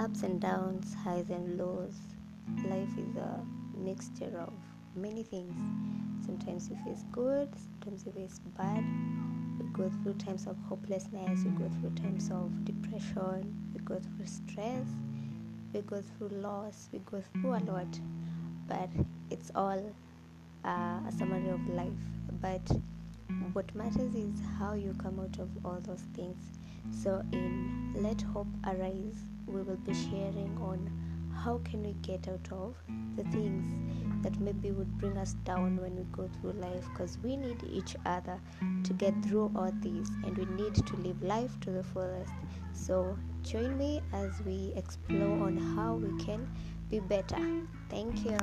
ups and downs, highs and lows. Life is a mixture of many things. Sometimes we face good, sometimes we face bad. We go through times of hopelessness, we go through times of depression, we go through stress, we go through loss, we go through a lot. But it's all uh, a summary of life. But what matters is how you come out of all those things. So in Let Hope Arise, we will be sharing on how can we get out of the things that maybe would bring us down when we go through life because we need each other to get through all these and we need to live life to the fullest. So join me as we explore on how we can be better. Thank you